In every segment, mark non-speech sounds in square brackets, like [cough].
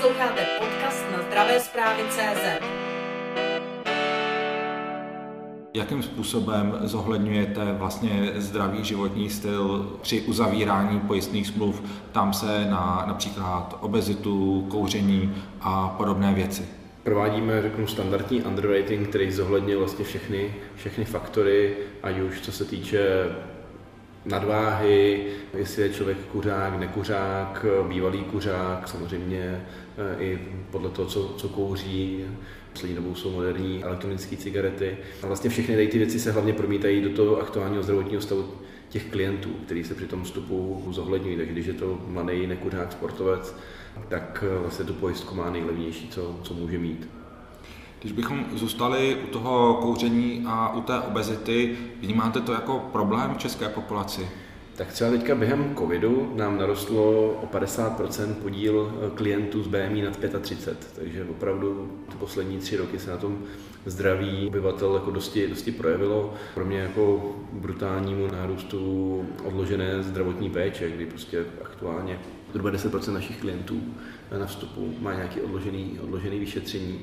Posloucháte podcast na zdravé zprávy CZ. Jakým způsobem zohledňujete vlastně zdravý životní styl při uzavírání pojistných smluv? Tam se na například obezitu, kouření a podobné věci. Provádíme, řeknu, standardní underwriting, který zohledňuje vlastně všechny, všechny faktory, ať už co se týče nadváhy, jestli je člověk kuřák, nekuřák, bývalý kuřák, samozřejmě eh, i podle toho, co, co kouří. Poslední dobou jsou moderní elektronické cigarety. A vlastně všechny tady ty věci se hlavně promítají do toho aktuálního zdravotního stavu těch klientů, který se při tom vstupu zohledňují. Takže když je to mladý nekuřák sportovec, tak eh, vlastně tu pojistku má nejlevnější, co, co může mít. Když bychom zůstali u toho kouření a u té obezity, vnímáte to jako problém v české populaci? Tak třeba teďka během covidu nám narostlo o 50% podíl eh, klientů z BMI nad 35, takže opravdu ty poslední tři roky se na tom zdraví obyvatel jako dosti, dosti projevilo. Pro mě jako brutálnímu nárůstu odložené zdravotní péče, kdy prostě aktuálně zhruba 10% našich klientů na vstupu má nějaký odložený, odložený vyšetření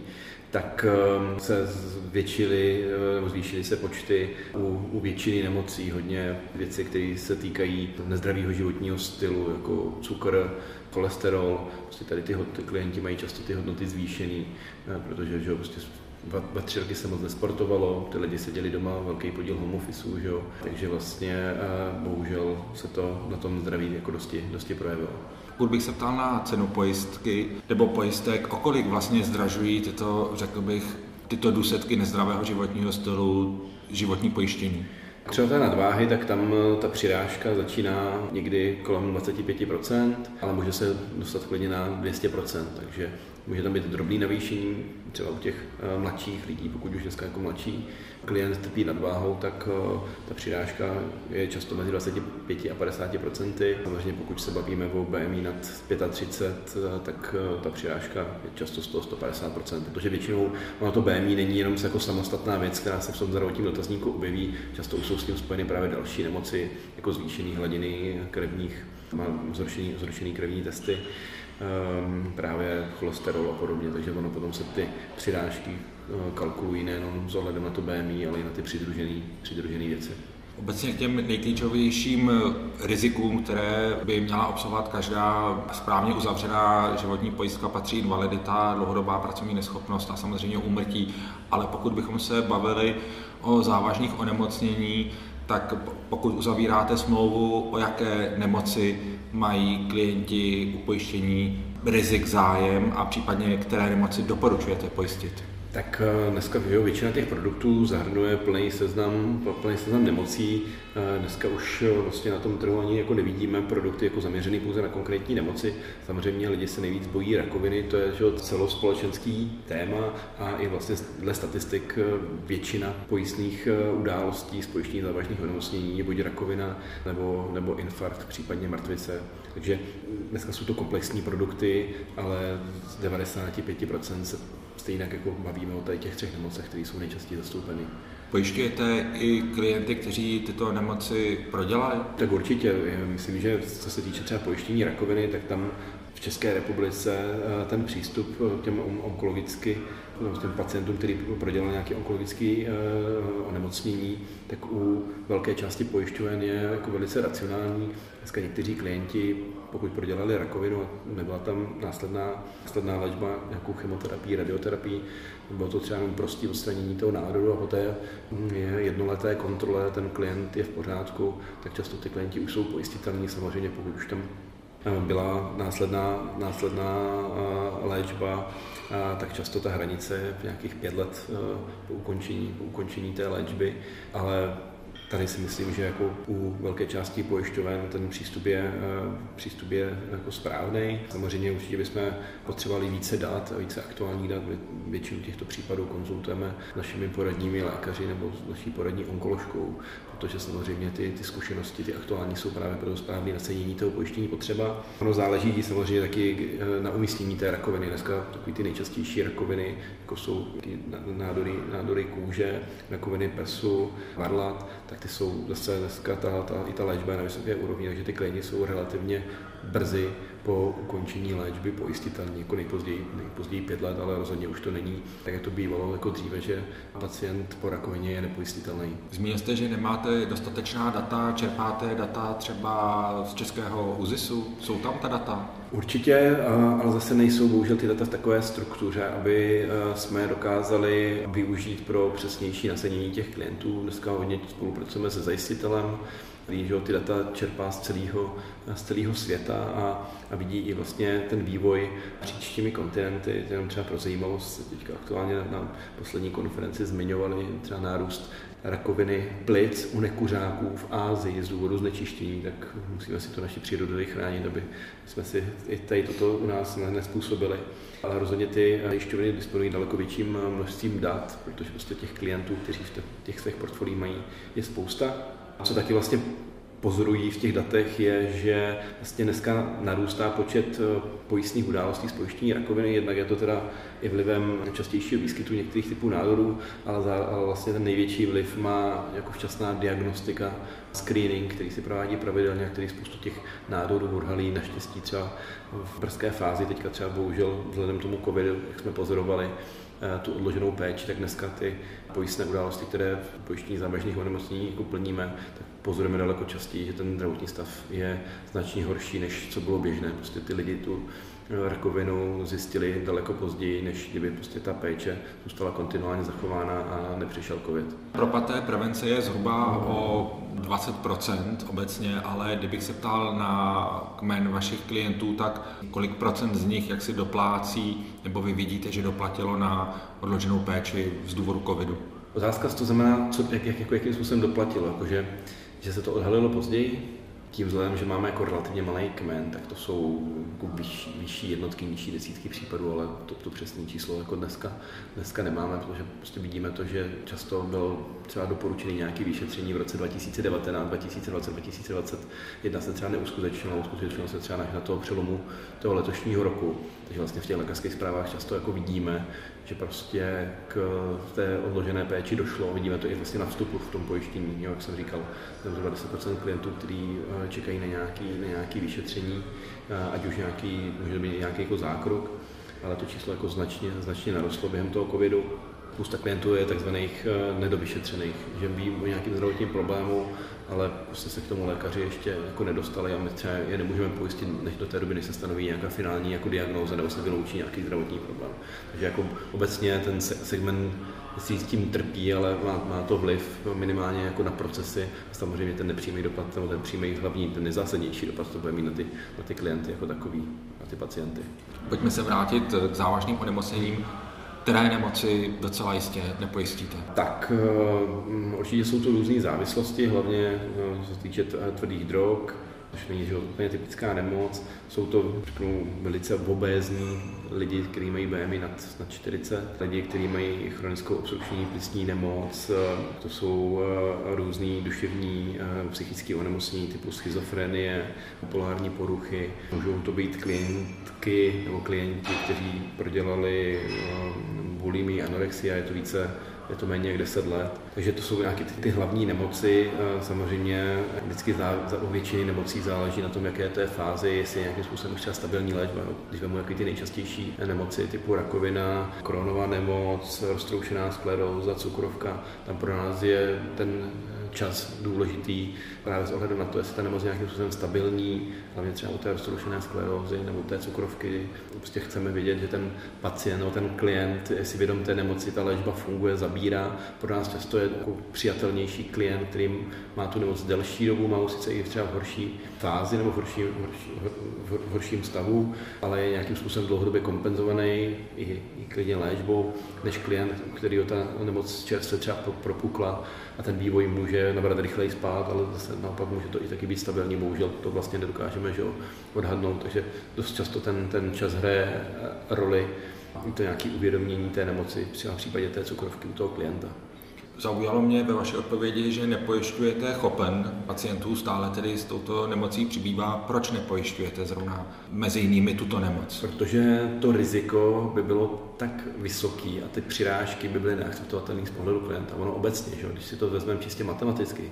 tak ehm, se zvětšily, nebo zvýšily se počty u, u většiny nemocí, hodně věcí, které se týkají nezdravého životního stylu, jako cukr, cholesterol. Prostě tady ty, ty klienti mají často ty hodnoty zvýšený, eh, protože že prostě dva, dva, tři roky se moc nesportovalo, ty lidi seděli doma, velký podíl home office, že jo? takže vlastně eh, bohužel se to na tom zdraví jako dosti, dosti projevilo. Pokud bych se ptal na cenu pojistky nebo pojistek, o kolik vlastně zdražují tyto, řekl bych, tyto důsledky nezdravého životního stylu životní pojištění? Třeba té nadváhy, tak tam eh, ta přirážka začíná někdy kolem 25%, ale může se dostat klidně na 200%, takže může tam být drobný navýšení, třeba u těch eh, mladších lidí, pokud už dneska jako mladší klient trpí nadváhou, tak eh, ta přirážka je často mezi 25 a 50 procenty. Samozřejmě pokud se bavíme o BMI nad 35, tak ta přirážka je často 100-150% protože většinou ono to BMI není jenom jako samostatná věc, která se v tom zdravotním dotazníku objeví, často jsou s tím spojeny právě další nemoci, jako zvýšené hladiny krevních, má zhoršený, zhoršený krevní testy, um, právě cholesterol a podobně, takže ono potom se ty přirážky uh, kalkulují nejenom s ohledem na to BMI, ale i na ty přidružené věci. Obecně k těm nejklíčovějším rizikům, které by měla obsahovat každá správně uzavřená životní pojistka, patří invalidita, dlouhodobá pracovní neschopnost a samozřejmě úmrtí. Ale pokud bychom se bavili o závažných onemocnění, tak pokud uzavíráte smlouvu, o jaké nemoci mají klienti u pojištění rizik zájem a případně které nemoci doporučujete pojistit? Tak eh, dneska jo, většina těch produktů zahrnuje plný seznam, plný seznam nemocí. Eh, dneska už eh, vlastně na tom trhu ani jako nevidíme produkty jako zaměřený pouze na konkrétní nemoci. Samozřejmě lidi se nejvíc bojí rakoviny, to je že, celospolečenský téma a i vlastně dle statistik většina pojistných událostí z pojištění závažných onemocnění je buď rakovina nebo, nebo infarkt, případně mrtvice. Takže dneska jsou to komplexní produkty, ale z 95% se stejně jako bavíme o tady těch třech nemocech, které jsou nejčastěji zastoupeny. Pojišťujete i klienty, kteří tyto nemoci prodělají? Tak určitě. Myslím, že co se týče třeba pojištění rakoviny, tak tam v České republice eh, ten přístup k těm onkologicky těm pacientům, který prodělal nějaké onkologické uh, onemocnění, tak u velké části pojišťoven je jako velice racionální. Dneska někteří klienti pokud prodělali rakovinu a nebyla tam následná, následná léčba, nějakou chemoterapii, radioterapii, bylo to třeba jenom prostý odstranění toho nádoru a poté je jednoleté kontrole, ten klient je v pořádku, tak často ty klienti už jsou pojistitelní, samozřejmě pokud už tam eh, byla následná, následná eh, léčba, eh, tak často ta hranice je nějakých pět let po ukončení, po ukončení té léčby, ale Tady si myslím, že jako u velké části pojišťoven ten přístup je, eh, přístup je jako správný. Samozřejmě určitě bychom potřebovali více dat a více aktuálních dat. Většinu těchto případů konzultujeme našimi poradními lékaři nebo s naší poradní onkoložkou, protože samozřejmě ty, ty zkušenosti, ty aktuální jsou právě pro správné nacenění toho pojištění potřeba. Ono záleží samozřejmě taky eh, na umístění té rakoviny. Dneska takový ty nejčastější rakoviny, jako jsou nádory, nádory kůže, rakoviny prsu, varlat, tak ty jsou zase dneska ta, ta, i ta léčba je na vysoké úrovni, takže ty klienti jsou relativně brzy po ukončení léčby pojistitelný, jako nejpozději, nejpozději pět let, ale rozhodně už to není tak, jak to bývalo jako dříve, že pacient po rakovině je nepojistitelný. Zmínil jste, že nemáte dostatečná data, čerpáte data třeba z českého UZISu, jsou tam ta data? Určitě, ale zase nejsou bohužel ty data v takové struktuře, aby jsme dokázali využít pro přesnější nasadění těch klientů. Dneska hodně spolupracujeme se zajistitelem, který že ty data čerpá z celého, z celého světa a, a vidí i vlastně ten vývoj příč těmi kontinenty. Jenom třeba pro zajímavost, teďka aktuálně na poslední konferenci zmiňovali třeba nárůst rakoviny plic u nekuřáků v Ázii z důvodu znečištění, tak musíme si to naši přírodu chránit, aby jsme si i tady toto u nás nespůsobili. Ale rozhodně ty zajišťovny disponují daleko větším množstvím dat, protože prostě těch klientů, kteří v těch svých portfoliích mají, je spousta. Co taky vlastně pozorují v těch datech, je, že vlastně dneska narůstá počet eh, pojistných událostí z pojištění rakoviny. Jednak je to teda i vlivem častějšího výskytu některých typů nádorů, ale, za, ale vlastně ten největší vliv má jako včasná diagnostika, screening, který se provádí pravidelně a který spoustu těch nádorů odhalí naštěstí třeba v brzké fázi. Teďka třeba bohužel vzhledem tomu covidu, jak jsme pozorovali, tu odloženou péči, tak dneska ty pojistné události, které v pojištění závažných onemocnění jako plníme, tak pozorujeme daleko častěji, že ten zdravotní stav je značně horší, než co bylo běžné. Prostě ty lidi tu eh, rakovinu zjistili daleko později, než kdyby prostě ta péče zůstala kontinuálně zachována a nepřišel covid. Propad té prevence je zhruba o 20% obecně, ale kdybych se ptal na kmen vašich klientů, tak kolik procent z nich jak si doplácí, nebo vy vidíte, že doplatilo na odloženou péči z důvodu covidu? Otázka to znamená, co, jak, jak, jako, jakým způsobem doplatilo. Jakože že se to odhalilo později, tím vzhledem, že máme jako relativně malý kmen, tak to jsou jako vyšší, vyšší jednotky, nižší desítky případů, ale to, to přesné číslo jako dneska, dneska nemáme, protože prostě vidíme to, že často byl třeba doporučený nějaký vyšetření v roce 2019, 2020, 2021 se třeba neuskutečnilo, uskutečnilo se třeba na toho přelomu toho letošního roku. Takže vlastně v těch lékařských zprávách často jako vidíme, že prostě k té odložené péči došlo. Vidíme to i vlastně na vstupu v tom pojištění, jak jsem říkal, zhruba 10% klientů, kteří eh, čekají na nějaký, na nějaký vyšetření, eh, ať už nějaký, může být nějaký jako zákrok, ale to číslo jako značně, značně narostlo během toho covidu. Spousta klientů je takzvaných eh, nedovyšetřených, že ví o nějakém zdravotním problému, ale prostě se k tomu lékaři ještě jako nedostali a my třeba je nemůžeme pojistit než do té doby, než se stanoví nějaká finální jako diagnóza nebo se vyloučí nějaký zdravotní problém. Takže jako obecně ten segment si s tím trpí, ale má, má to vliv minimálně jako na procesy. A samozřejmě ten nepřímý dopad, nebo ten přímý hlavní, ten nejzásadnější dopad to bude mít na ty, na ty klienty jako takový, na ty pacienty. Pojďme se vrátit k závažným onemocněním které nemoci docela jistě nepojistíte? Tak uh, určitě jsou to různé závislosti, hlavně uh, co se týče tvrdých drog, což není úplně typická nemoc. Jsou to řeknu, velice obézní lidi, kteří mají BMI nad, nad 40, lidi, kteří mají chronickou obstrukční plicní nemoc, eh, to jsou různé duševní psychické onemocnění typu schizofrenie, polární poruchy. Můžou to být klientky nebo klienti, kteří prodělali bulimii, anorexia, je to více je to méně jak 10 let. Takže to jsou nějaké ty, ty hlavní nemoci. Samozřejmě vždycky za, za u většiny nemocí záleží na tom, jaké to je fázi, jestli je nějakým způsobem už třeba stabilní léčba. Když vezmu jaké ty nejčastější nemoci typu rakovina, kronová nemoc, roztroušená skleróza, cukrovka, tam pro nás je ten čas důležitý právě s ohledem na to, jestli ta nemoc nějakým způsobem stabilní, hlavně třeba u té roztroušené sklerózy nebo u té cukrovky. Prostě chceme vědět, že ten pacient nebo ten klient je si vědom té nemoci, ta léčba funguje, zabírá. Pro nás často je jako přijatelnější klient, který má tu nemoc delší dobu, má sice i třeba v horší fázi nebo v, horší, horší, v horším stavu, ale je nějakým způsobem dlouhodobě kompenzovaný i, i klidně léčbou, než klient, který ta nemoc čerstvě třeba propukla a ten vývoj může nabrat rychleji spát, ale zase naopak může to i taky být stabilní, bohužel to vlastně nedokážeme že, odhadnout, takže dost často ten, ten čas hraje roli to nějaké uvědomění té nemoci, třeba v případě té cukrovky u toho klienta. Zaujalo mě ve vaší odpovědi, že nepojišťujete chopen pacientů, stále tedy s touto nemocí přibývá. Proč nepojišťujete zrovna mezi jinými tuto nemoc? Protože to riziko by bylo tak vysoký a ty přirážky by byly neakceptovatelné z pohledu klienta. Ono obecně, že? když si to vezmeme čistě matematicky,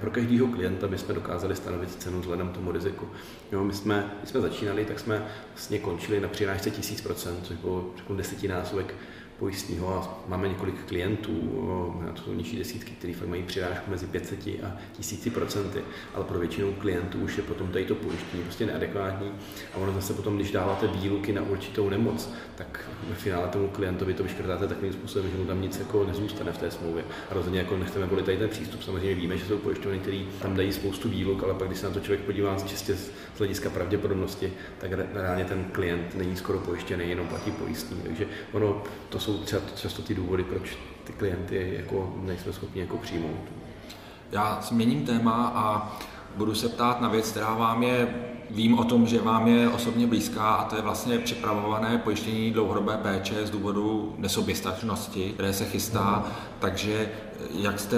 pro každého klienta bychom dokázali stanovit cenu vzhledem tomu riziku. Jo, my jsme, když jsme začínali, tak jsme vlastně končili na přirážce 1000%, což bylo desetinásobek pojistního a máme několik klientů, to jsou nižší desítky, kteří fakt mají přirážku mezi 500 a 1000 procenty, ale pro většinu klientů už je potom tady to pojištění prostě neadekvátní a ono zase potom, když dáváte výluky na určitou nemoc, tak ve finále tomu klientovi to vyškrtáte takovým způsobem, že mu tam nic jako nezůstane v té smlouvě. A rozhodně jako nechceme volit tady ten přístup. Samozřejmě víme, že jsou pojišťovny, které tam dají spoustu výluk, ale pak když se na to člověk podívá čistě z hlediska pravděpodobnosti, tak reálně ten klient není skoro pojištěný, jenom platí pojistný. Takže ono to jsou třeba často ty důvody, proč ty klienty jako nejsme schopni jako přijmout. Já změním téma a budu se ptát na věc, která vám je, vím o tom, že vám je osobně blízká a to je vlastně připravované pojištění dlouhodobé péče z důvodu nesoběstačnosti, které se chystá. Mm. Takže jak jste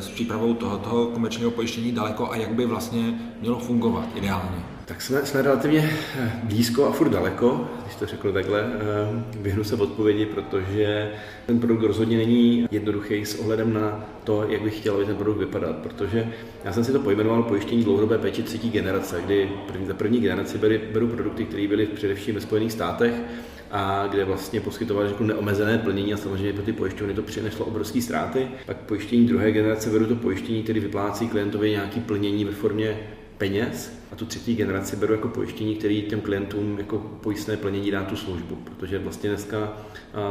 s přípravou tohoto komerčního pojištění daleko a jak by vlastně mělo fungovat ideálně? Tak jsme, jsme relativně eh, blízko a furt daleko, když to řeknu takhle. Eh, vyhnu se v odpovědi, protože ten produkt rozhodně není jednoduchý s ohledem na to, jak bych chtěl, aby ten produkt vypadat. Protože já jsem si to pojmenoval pojištění dlouhodobé péče třetí generace, kdy první, za první generaci beru, beru produkty, které byly především ve Spojených státech, a kde vlastně poskytovali řeknu, neomezené plnění a samozřejmě pro ty pojišťovny to přineslo obrovské ztráty. Pak pojištění druhé generace beru to pojištění, který vyplácí klientovi nějaký plnění ve formě peněz a tu třetí generaci beru jako pojištění, který těm klientům jako pojistné plnění dá tu službu, protože vlastně dneska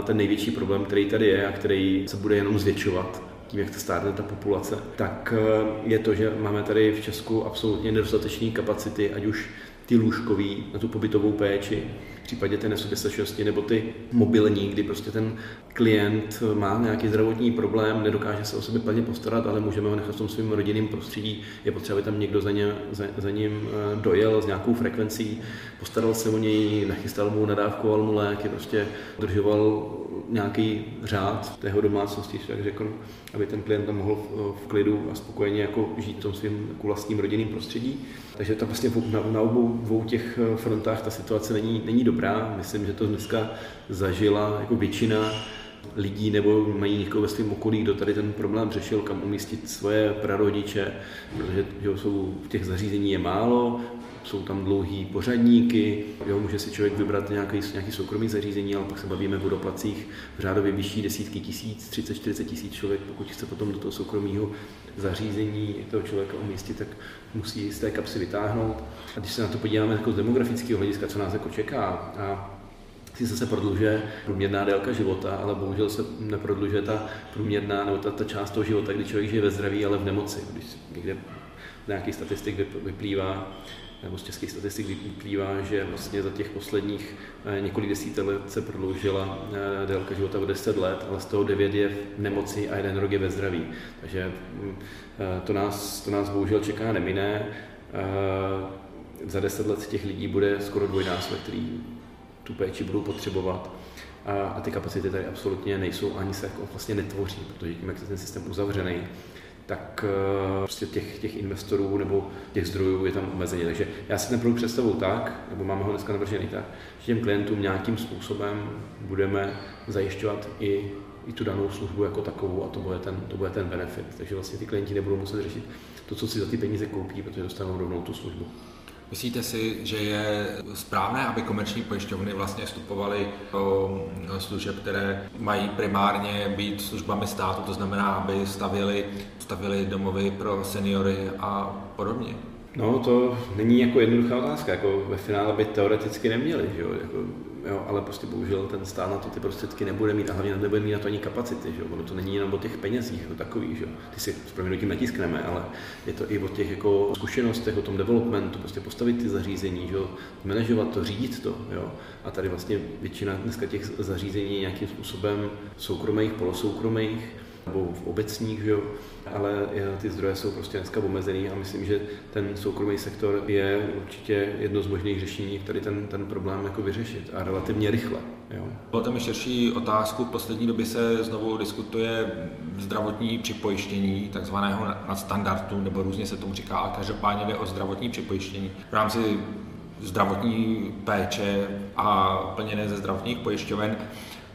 ten největší problém, který tady je a který se bude jenom zvětšovat, tím, jak stárne ta populace, tak e, je to, že máme tady v Česku absolutně nedostatečné kapacity, ať už ty lůžkový na tu pobytovou péči, v případě té nesoběstačnosti, nebo ty mobilní, kdy prostě ten klient má nějaký zdravotní problém, nedokáže se o sebe plně postarat, ale můžeme ho nechat v tom svém rodinném prostředí. Je potřeba, aby tam někdo za, ně, za, za ním eh, dojel s nějakou frekvencí, postaral se o něj, nachystal mu, nadávkoval mu léky, prostě držoval nějaký řád tého domácnosti, tak řeknu, aby ten klient tam mohl v, v klidu a spokojeně jako žít v tom svým jako vlastním rodinným prostředí. Takže to vlastně na, na obou dvou těch eh, frontách ta situace není, není dobrá. Myslím, že to dneska zažila jako většina lidí nebo mají někoho ve svém okolí, kdo tady ten problém řešil, kam umístit svoje prarodiče, protože že jsou v těch zařízení je málo, jsou tam dlouhý pořadníky, jo, může si člověk vybrat nějaký, nějaký soukromý zařízení, ale pak se bavíme o doplacích v řádově vyšší desítky tisíc, 30-40 tisíc člověk, pokud chce potom do toho soukromého zařízení toho člověka umístit, tak musí z té kapsy vytáhnout. A když se na to podíváme jako z demografického hlediska, co nás jako čeká, a si se prodlužuje průměrná délka života, ale bohužel se neprodlužuje ta průměrná nebo ta, ta část toho života, kdy člověk žije ve zdraví, ale v nemoci. Když někde nějaký statistik vyplývá, nebo z českých statistik vyplývá, že vlastně za těch posledních eh, několik desítek let se prodloužila eh, délka života o 10 let, ale z toho 9 je v nemoci a jeden rok je ve zdraví. Takže mm, eh, to nás, to nás bohužel čeká nemine. Za 10 let těch lidí bude skoro dvojnásobek, který tu péči budou potřebovat. A, ty kapacity tady absolutně nejsou, ani se jako vlastně netvoří, protože tím, jak je ten systém uzavřený, tak eh, prostě těch, těch investorů nebo těch zdrojů je tam omezeně. Takže já si ten produkt představu tak, nebo máme ho dneska navržený tak, že těm klientům nějakým způsobem budeme zajišťovat i, i tu danou službu jako takovou a to bude, ten, to bude ten benefit. Takže vlastně ty klienti nebudou muset řešit to, co si za ty peníze koupí, protože dostanou rovnou tu službu. Myslíte si, že je správné, aby komerční pojišťovny vlastně vstupovaly do služeb, které mají primárně být službami státu, to znamená, aby stavili, stavili domovy pro seniory a podobně? No, to není jako jednoduchá otázka. Jako ve finále by teoreticky neměli, že jo? Jako jo, ale prostě bohužel ten stát na to ty prostředky nebude mít a hlavně nebude mít na to ani kapacity, že jo? To není jenom o těch penězích jako takový, že jo? Ty si s proměnutím natiskneme, ale je to i o těch jako zkušenostech, o tom developmentu, prostě postavit ty zařízení, že jo? manažovat to, řídit to, jo? A tady vlastně většina dneska těch zařízení nějakým způsobem soukromých, polosoukromých, nebo v obecních, jo? ale ty zdroje jsou prostě dneska omezený a myslím, že ten soukromý sektor je určitě jedno z možných řešení, který ten, ten problém jako vyřešit a relativně rychle. Jo. Bylo tam širší otázku. V poslední době se znovu diskutuje zdravotní připojištění, takzvaného nadstandardu, nebo různě se tomu říká, ale každopádně jde o zdravotní připojištění. V rámci zdravotní péče a plněné ze zdravotních pojišťoven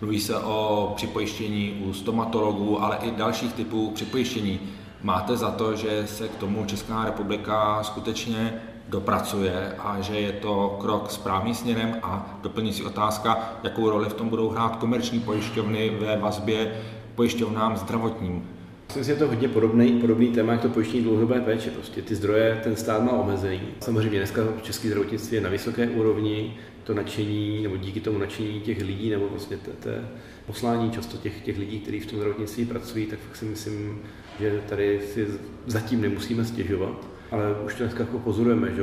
Mluví se o připojištění u stomatologů, ale i dalších typů připojištění. Máte za to, že se k tomu Česká republika skutečně dopracuje a že je to krok správným směrem a doplňující otázka, jakou roli v tom budou hrát komerční pojišťovny ve vazbě pojišťovnám zdravotním. Myslím si, že je to hodně podobný, podobný téma, jak to pojištění dlouhodobé péče. Prostě ty zdroje ten stát má omezený. Samozřejmě dneska české zdravotnictví je na vysoké úrovni, to nadšení, nebo díky tomu nadšení těch lidí, nebo vlastně té, té poslání často těch, těch lidí, kteří v tom zdravotnictví pracují, tak fakt si myslím, že tady si zatím nemusíme stěžovat. Ale už to dneska jako pozorujeme, že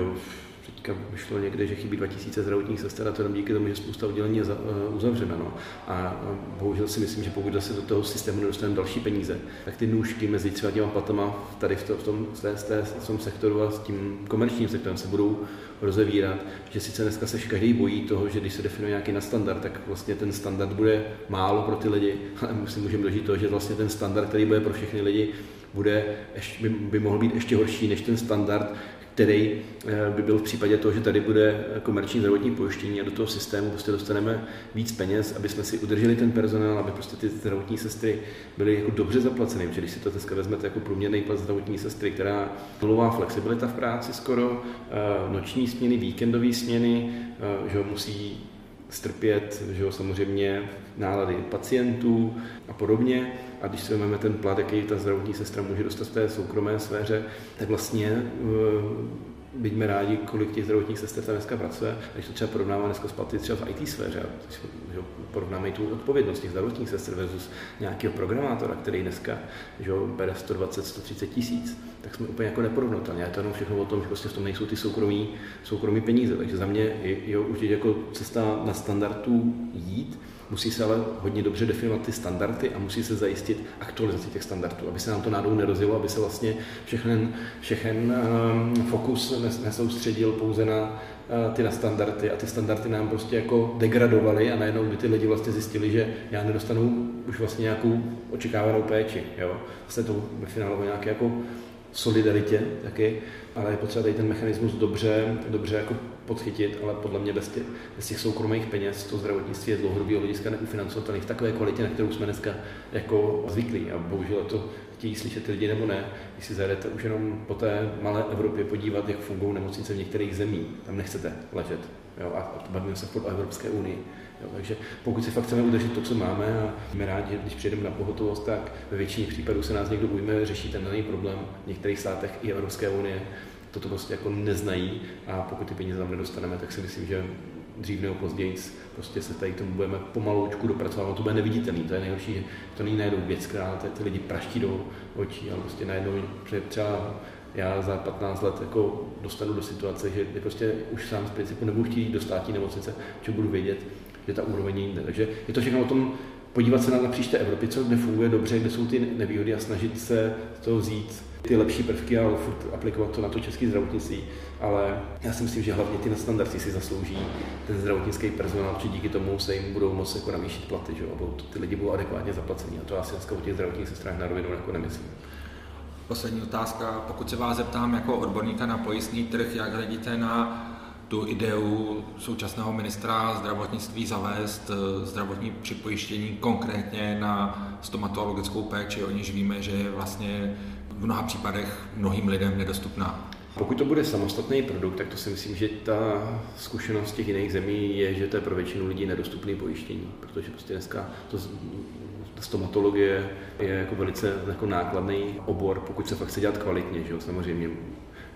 teďka vyšlo někde, že chybí 2000 zdravotních sester a to jenom díky tomu, že spousta oddělení je eh, uzavřena. No. A bohužel si myslím, že pokud se do toho systému nedostaneme další peníze, tak ty nůžky mezi třeba těma platama tady v, to, v, tom, v, té, v tom sektoru a s tím komerčním sektorem se budou rozevírat, že sice dneska se každý bojí toho, že když se definuje nějaký nadstandard, tak vlastně ten standard bude málo pro ty lidi, [laughs] ale my si můžeme dožít toho, že vlastně ten standard, který bude pro všechny lidi, bude, by, by mohl být ještě horší než ten standard, který eh, by byl v případě toho, že tady bude komerční zdravotní pojištění a do toho systému prostě dostaneme víc peněz, aby jsme si udrželi ten personál, aby prostě ty zdravotní sestry byly jako dobře zaplaceny. Protože když si to dneska vezmete jako průměrný plat zdravotní sestry, která nulová flexibilita v práci skoro, eh, noční směny, víkendové směny, eh, že musí strpět že jo, samozřejmě nálady pacientů a podobně. A když si vezmeme ten plat, jaký ta zdravotní sestra může dostat v té soukromé sféře, tak vlastně eh, Buďme rádi, kolik těch zdravotních sester tam dneska pracuje. A když to třeba porovnáváme dneska s platy třeba v IT sféře, že porovnáme i tu odpovědnost těch zdravotních sester versus nějakého programátora, který dneska že bere 120-130 tisíc, tak jsme úplně jako neporovnatelní. A to jenom všechno o tom, že prostě v tom nejsou ty soukromí, soukromí peníze. Takže za mě je, je určitě jako cesta na standardů jít, Musí se ale hodně dobře definovat ty standardy a musí se zajistit aktualizaci těch standardů, aby se nám to náhodou nerozilo, aby se vlastně všechen, všechen um, fokus nesoustředil pouze na uh, ty na standardy a ty standardy nám prostě jako degradovaly a najednou by ty lidi vlastně zjistili, že já nedostanu už vlastně nějakou očekávanou péči. Jo? Vlastně to ve finále nějaké jako solidaritě taky, ale je potřeba tady ten mechanismus dobře, dobře jako podchytit, ale podle mě bez těch, bez těch soukromých peněz to zdravotnictví je dlouhodobého hlediska neufinancovatelné v takové kvalitě, na kterou jsme dneska jako zvyklí. A bohužel to chtějí slyšet lidi nebo ne. Když si zajedete už jenom po té malé Evropě podívat, jak fungují nemocnice v některých zemích, tam nechcete ležet. Jo? A bavíme se o Evropské unii. Jo, takže pokud si fakt chceme udržet to, co máme a jsme rádi, že když přijedeme na pohotovost, tak ve většině případů se nás někdo ujme, řeší ten daný problém v některých státech i Evropské unie. Toto prostě jako neznají a pokud ty peníze tam nedostaneme, tak si myslím, že dřív nebo později prostě se tady tomu budeme pomaloučku dopracovat, to bude neviditelný, to je nejhorší, že to není najednou věc, která ty lidi praští do očí, ale prostě najednou třeba já za 15 let jako dostanu do situace, že prostě už sám z principu nebudu chtít do státní nemocnice, čo budu vědět, že ta úroveň je jinde. Takže je to všechno o tom podívat se na napříč té Evropy, co nefunguje dobře, kde jsou ty nevýhody a snažit se z toho vzít ty lepší prvky a furt aplikovat to na to české zdravotnictví. Ale já si myslím, že hlavně ty standardy si zaslouží ten zdravotnický personál, protože díky tomu se jim budou moci jako navýšit platy, že? a ty lidi budou adekvátně zaplacení. A to asi dneska u těch zdravotních sestrách na rovinu jako nemyslím. Poslední otázka. Pokud se vás zeptám jako odborníka na pojistný trh, jak hledíte na tu ideu současného ministra zdravotnictví zavést eh, zdravotní připojištění konkrétně na stomatologickou péči, o níž víme, že je vlastně v mnoha případech mnohým lidem nedostupná. Pokud to bude samostatný produkt, tak to si myslím, že ta zkušenost těch jiných zemí je, že to je pro většinu lidí nedostupný pojištění, protože prostě dneska to stomatologie je jako velice jako nákladný obor, pokud se fakt chce dělat kvalitně, že jo? samozřejmě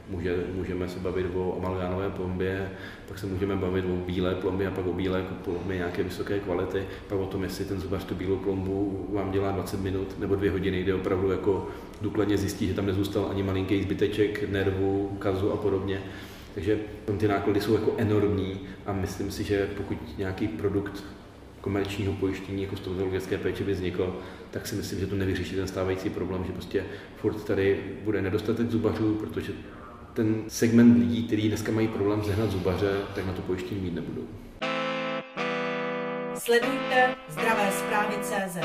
Může, můžeme se bavit o amalgánové plombě, pak se můžeme bavit o bílé plombě a pak o bílé plombě nějaké vysoké kvality, pak o tom, jestli ten zubař tu bílou plombu vám dělá 20 minut nebo dvě hodiny, kde opravdu jako důkladně zjistí, že tam nezůstal ani malinký zbyteček nervu, kazu a podobně. Takže ty náklady jsou jako enormní a myslím si, že pokud nějaký produkt komerčního pojištění jako stomatologické péče by vzniklo, tak si myslím, že to nevyřeší ten stávající problém, že prostě furt tady bude nedostatek zubařů, protože ten segment lidí, kteří dneska mají problém sehnat zubaře, tak na to pojištění mít nebudou. Sledujte zdravé zprávy CZ.